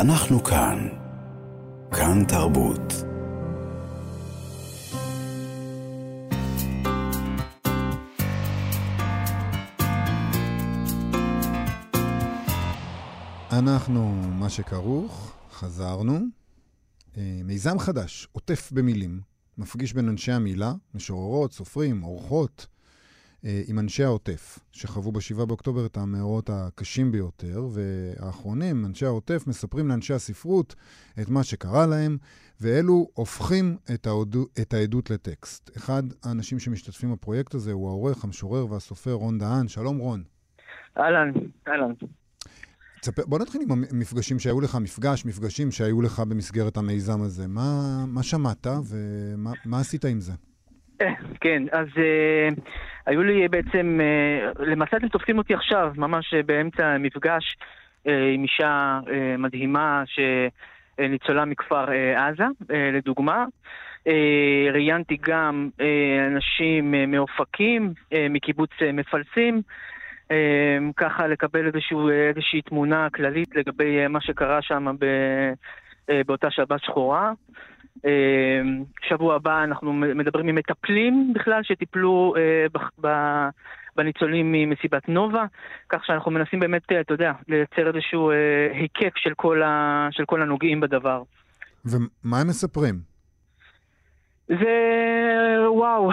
אנחנו כאן. כאן תרבות. אנחנו מה שכרוך, חזרנו. אה, מיזם חדש, עוטף במילים, מפגיש בין אנשי המילה, משוררות, סופרים, אורחות, אה, עם אנשי העוטף, שחוו ב-7 באוקטובר את המאורעות הקשים ביותר, והאחרונים, אנשי העוטף, מספרים לאנשי הספרות את מה שקרה להם, ואלו הופכים את, העדו, את העדות לטקסט. אחד האנשים שמשתתפים בפרויקט הזה הוא העורך, המשורר והסופר רון דהן. שלום רון. אהלן, אהלן. בוא נתחיל עם המפגשים שהיו לך, מפגש, מפגשים שהיו לך במסגרת המיזם הזה. מה, מה שמעת ומה עשית עם זה? כן, אז uh, היו לי בעצם, uh, למעשה אתם תופסים אותי עכשיו, ממש באמצע המפגש uh, עם אישה uh, מדהימה שניצולה מכפר uh, עזה, uh, לדוגמה. Uh, ראיינתי גם uh, אנשים uh, מאופקים, uh, מקיבוץ uh, מפלסים. אמ, ככה לקבל איזשהו, איזושהי תמונה כללית לגבי אה, מה שקרה שם ב, אה, באותה שבת שחורה. אמ, שבוע הבא אנחנו מדברים עם מטפלים בכלל שטיפלו אה, בניצולים ממסיבת נובה, כך שאנחנו מנסים באמת, אתה יודע, לייצר איזשהו היקף של כל, ה, של כל הנוגעים בדבר. ומה הם מספרים? זה, וואו,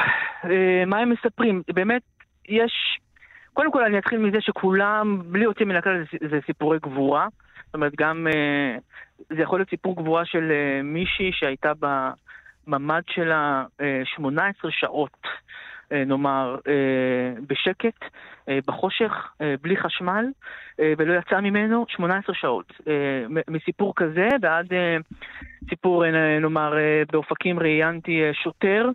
מה הם מספרים? באמת, יש קודם כל אני אתחיל מזה שכולם, בלי יוצאים מן הכלל, זה סיפורי גבורה. זאת אומרת, גם, אה, זה יכול להיות סיפור גבורה של אה, מישהי שהייתה בממ"ד שלה 18 אה, שעות, נאמר, בשקט, בחושך, בלי חשמל, ולא יצא ממנו 18 שעות. מסיפור כזה ועד סיפור, נאמר, באופקים ראיינתי שוטר.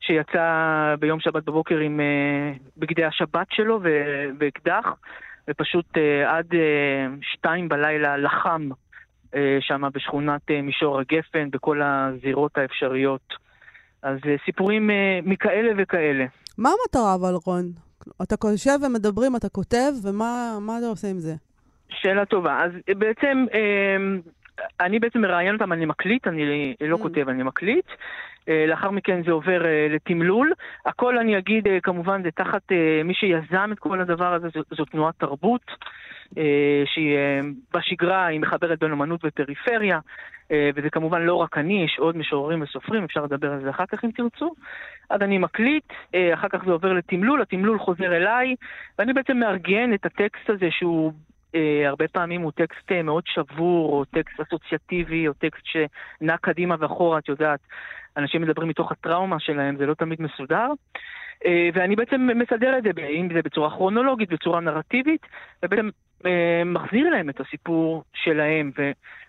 שיצא ביום שבת בבוקר עם uh, בגדי השבת שלו ואקדח, ופשוט uh, עד uh, שתיים בלילה לחם uh, שם בשכונת מישור הגפן, בכל הזירות האפשריות. אז סיפורים מכאלה וכאלה. מה המטרה אבל, רון? אתה יושב ומדברים, אתה כותב, ומה אתה עושה עם זה? שאלה טובה. אז בעצם... אני בעצם מראיין אותם, אני מקליט, אני לא mm. כותב, אני מקליט. אה, לאחר מכן זה עובר אה, לתמלול. הכל אני אגיד, אה, כמובן, זה תחת מי שיזם את כל הדבר הזה, זו, תנועת תרבות, שהיא בשגרה, היא מחברת בין אמנות ופריפריה, וזה כמובן לא רק אני, יש עוד משוררים וסופרים, אפשר לדבר על זה אחר כך אם תרצו. אז אני מקליט, אחר כך זה עובר לתמלול, התמלול חוזר אליי, ואני בעצם מארגן את הטקסט הזה שהוא Uh, הרבה פעמים הוא טקסט uh, מאוד שבור, או טקסט אסוציאטיבי, או טקסט שנע קדימה ואחורה, את יודעת. אנשים מדברים מתוך הטראומה שלהם, זה לא תמיד מסודר. Uh, ואני בעצם מסדר את זה, אם זה בצורה כרונולוגית, בצורה נרטיבית, ובעצם uh, מחזיר להם את הסיפור שלהם.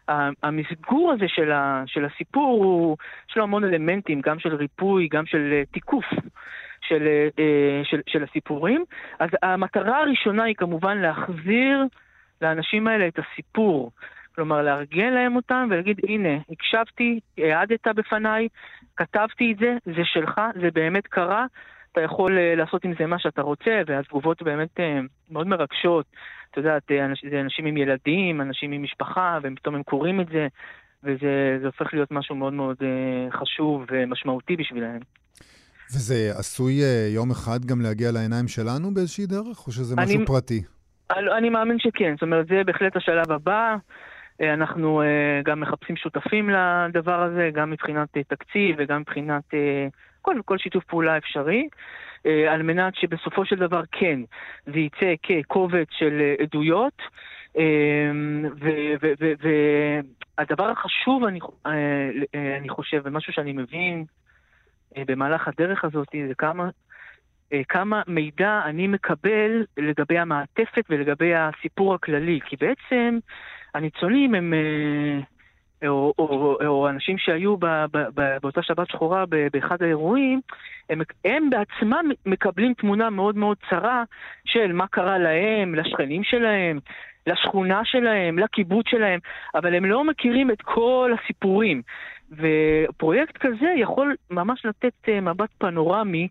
והמסגור הזה של, ה, של הסיפור, הוא, יש לו המון אלמנטים, גם של ריפוי, גם של uh, תיקוף. של, uh, של, של הסיפורים. אז המטרה הראשונה היא כמובן להחזיר לאנשים האלה את הסיפור. כלומר, לארגן להם אותם ולהגיד, הנה, הקשבתי, העדת בפניי, כתבתי את זה, זה שלך, זה באמת קרה, אתה יכול uh, לעשות עם זה מה שאתה רוצה, והתגובות באמת uh, מאוד מרגשות. אתה יודע, זה אנשים עם ילדים, אנשים עם משפחה, ופתאום הם קוראים את זה, וזה הופך להיות משהו מאוד מאוד uh, חשוב ומשמעותי בשבילם. וזה עשוי uh, יום אחד גם להגיע לעיניים שלנו באיזושהי דרך, או שזה משהו אני, פרטי? אני מאמין שכן, זאת אומרת, זה בהחלט השלב הבא. אה, אנחנו אה, גם מחפשים שותפים לדבר הזה, גם מבחינת אה, תקציב וגם מבחינת כל, כל שיתוף פעולה אפשרי, על מנת שבסופו של דבר כן, זה יצא כקובץ של עדויות. והדבר החשוב, אני, אני חושב, ומשהו שאני מבין במהלך הדרך הזאת, זה כמה כמה מידע אני מקבל לגבי המעטפת ולגבי הסיפור הכללי. כי בעצם הניצולים הם, אה, או, או, או אנשים שהיו ב, ב, ב, באותה שבת שחורה באחד האירועים, הם, הם בעצמם מקבלים תמונה מאוד מאוד צרה של מה קרה להם, לשכנים שלהם, לשכונה שלהם, לקיבוץ שלהם, אבל הם לא מכירים את כל הסיפורים. ופרויקט כזה יכול ממש לתת אה, מבט פנורמי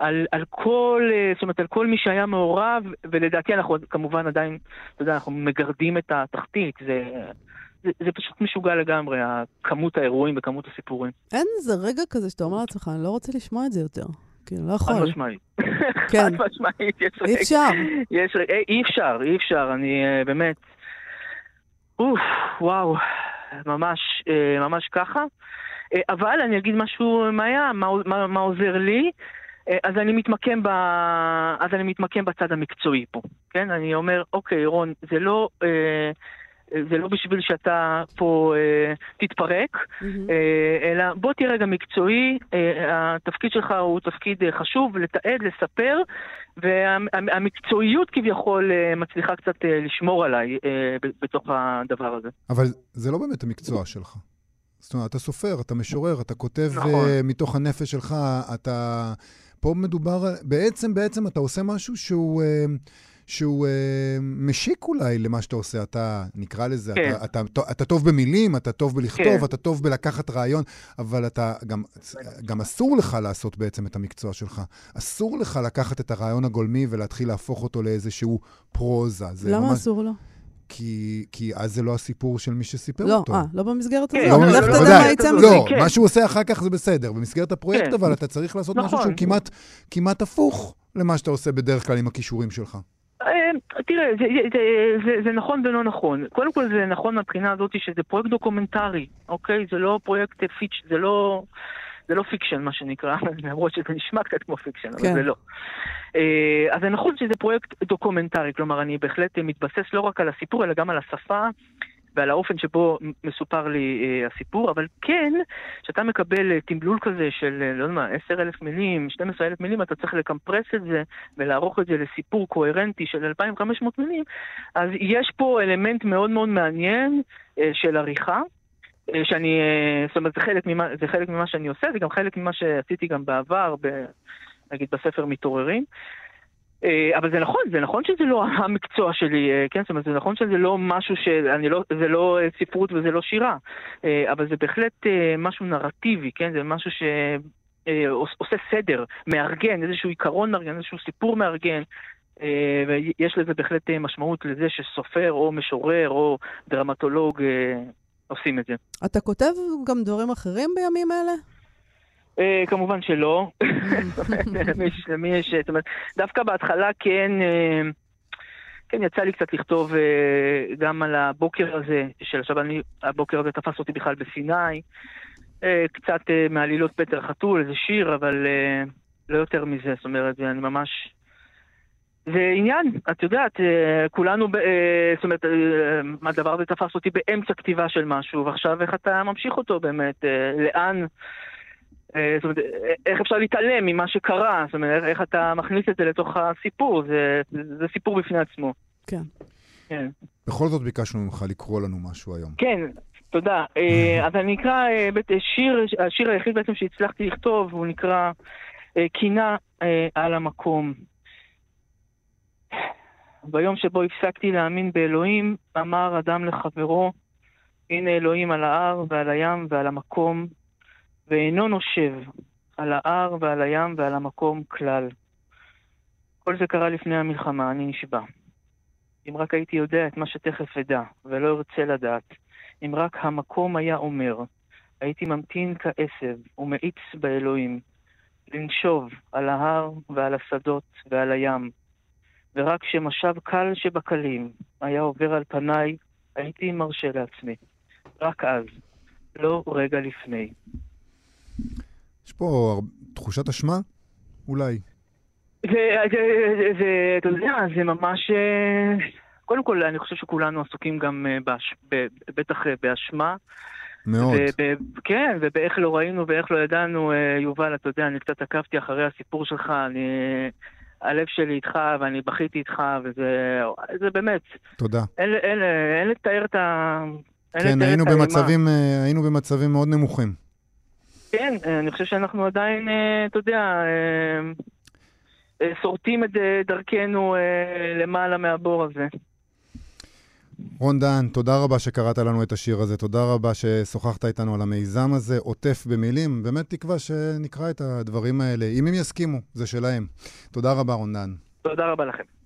על, על כל, אה, זאת אומרת, על כל מי שהיה מעורב, ולדעתי אנחנו כמובן עדיין, אתה יודע, אנחנו מגרדים את התחתית, זה, זה, זה פשוט משוגע לגמרי, כמות האירועים וכמות הסיפורים. אין איזה רגע כזה שאתה אומר לעצמך, אני לא רוצה לשמוע את זה יותר. כאילו, לא יכול. חד משמעית. כן. חד משמעית, יש אי אפשר. יש, אי, אי אפשר, אי אפשר, אני uh, באמת... אוף, וואו, ממש, ממש ככה. אבל אני אגיד משהו, מה היה, מה, מה, מה עוזר לי? Uh, אז אני מתמקם ב... אז אני מתמקם בצד המקצועי פה, כן? אני אומר, אוקיי, רון, זה לא... Uh, זה לא בשביל שאתה פה אה, תתפרק, mm-hmm. אה, אלא בוא תהיה רגע מקצועי, אה, התפקיד שלך הוא תפקיד אה, חשוב, לתעד, לספר, והמקצועיות וה, כביכול אה, מצליחה קצת אה, לשמור עליי אה, בתוך הדבר הזה. אבל זה לא באמת המקצוע שלך. זאת אומרת, אתה סופר, אתה משורר, אתה כותב נכון. uh, מתוך הנפש שלך, אתה... פה מדובר, בעצם, בעצם אתה עושה משהו שהוא... Uh, שהוא אה, משיק אולי למה שאתה עושה. אתה, נקרא לזה, כן. אתה, אתה, אתה, אתה טוב במילים, אתה טוב בלכתוב, כן. אתה טוב בלקחת רעיון, אבל אתה, גם, גם אסור לך לעשות בעצם את המקצוע שלך. אסור לך לקחת את הרעיון הגולמי ולהתחיל להפוך אותו לאיזשהו פרוזה. למה ממש... אסור לו? כי, כי אז זה לא הסיפור של מי שסיפר לא, אותו. לא, אה, לא במסגרת כן, הזאת. לא, לך תדע מה יצא מזה. לא, מה שהוא עושה אחר כך זה בסדר. במסגרת הפרויקט, כן. אבל אתה צריך לעשות נכון. משהו שהוא כמעט, כמעט הפוך למה שאתה עושה בדרך כלל עם הכישורים שלך. אה, תראה, זה, זה, זה, זה נכון ולא נכון. קודם כל זה נכון מהבחינה הזאת שזה פרויקט דוקומנטרי, אוקיי? זה לא פרויקט feature, זה לא... זה לא fiction, מה שנקרא, למרות שזה נשמע קצת כמו fiction, כן. אבל זה לא. אה, אז זה נכון שזה פרויקט דוקומנטרי, כלומר, אני בהחלט מתבסס לא רק על הסיפור, אלא גם על השפה ועל האופן שבו מסופר לי אה, הסיפור, אבל כן, כשאתה מקבל אה, תמלול כזה של, אה, לא יודע מה, 10,000 מילים, 12,000 מילים, אתה צריך לקמפרס את זה ולערוך את זה לסיפור קוהרנטי של 2,500 מילים, אז יש פה אלמנט מאוד מאוד מעניין אה, של עריכה. אה, שאני, אה, זאת אומרת, זה חלק, ממה, זה חלק ממה שאני עושה, זה גם חלק ממה שעשיתי גם בעבר, ב, נגיד בספר מתעוררים. אה, אבל זה נכון, זה נכון שזה לא המקצוע שלי, כן? זאת אומרת, זה נכון שזה לא משהו ש... לא, זה לא ספרות וזה לא שירה, אבל זה בהחלט משהו נרטיבי, כן? זה משהו שעושה סדר, מארגן, איזשהו עיקרון מארגן, איזשהו סיפור מארגן. ויש לזה בהחלט משמעות לזה שסופר או משורר או דרמטולוג עושים את זה. אתה כותב גם דברים אחרים בימים אלה? Uh, כמובן שלא. למי יש, זאת אומרת, דווקא בהתחלה כן, uh, כן יצא לי קצת לכתוב uh, גם על הבוקר הזה, של עכשיו אני, הבוקר הזה תפס אותי בכלל בסיני, uh, קצת uh, מעלילות פטר חתול, איזה שיר, אבל uh, לא יותר מזה, זאת אומרת, אני ממש... זה עניין, את יודעת, כולנו, זאת אומרת, הדבר הזה תפס אותי באמצע כתיבה של משהו, ועכשיו איך אתה ממשיך אותו באמת, לאן אה, זאת אומרת, איך אפשר להתעלם ממה שקרה? זאת אומרת, איך אתה מכניס את זה לתוך הסיפור? זה, זה סיפור בפני עצמו. כן. כן. בכל זאת ביקשנו ממך לקרוא לנו משהו היום. כן, תודה. אה, אז אני אקרא אה, שיר, השיר היחיד בעצם שהצלחתי לכתוב, הוא נקרא קינה על המקום. ביום שבו הפסקתי להאמין באלוהים, אמר אדם לחברו, הנה אלוהים על ההר ועל הים ועל המקום, ואינו נושב על ההר ועל הים ועל המקום כלל. כל זה קרה לפני המלחמה, אני נשבע. אם רק הייתי יודע את מה שתכף אדע, ולא ארצה לדעת, אם רק המקום היה אומר, הייתי ממתין כעשב ומאיץ באלוהים, לנשוב על ההר ועל השדות ועל הים, ורק כשמשב קל שבקלים היה עובר על פניי, הייתי מרשה לעצמי. רק אז, לא רגע לפני. יש פה תחושת אשמה? אולי. זה, זה, זה, אתה יודע, זה ממש... אה, קודם כל, אני חושב שכולנו עסוקים גם, אה, באש, ב, בטח אה, באשמה. מאוד. וב, כן, ובאיך לא ראינו ואיך לא ידענו, יובל, אתה יודע, אני קצת עקבתי אחרי הסיפור שלך, אני... הלב שלי איתך, ואני בכיתי איתך, וזה זה באמת. תודה. אין, אין, אין לתאר את ה... כן, היינו במצבים, היינו במצבים מאוד נמוכים. כן, אני חושב שאנחנו עדיין, אה, אתה יודע, אה, אה, שורטים את דרכנו למעלה מהבור הזה. רון דן, תודה רבה שקראת לנו את השיר הזה, תודה רבה ששוחחת איתנו על המיזם הזה, עוטף במילים. באמת תקווה שנקרא את הדברים האלה, אם הם יסכימו, זה שלהם. תודה רבה, רון דן. תודה רבה לכם.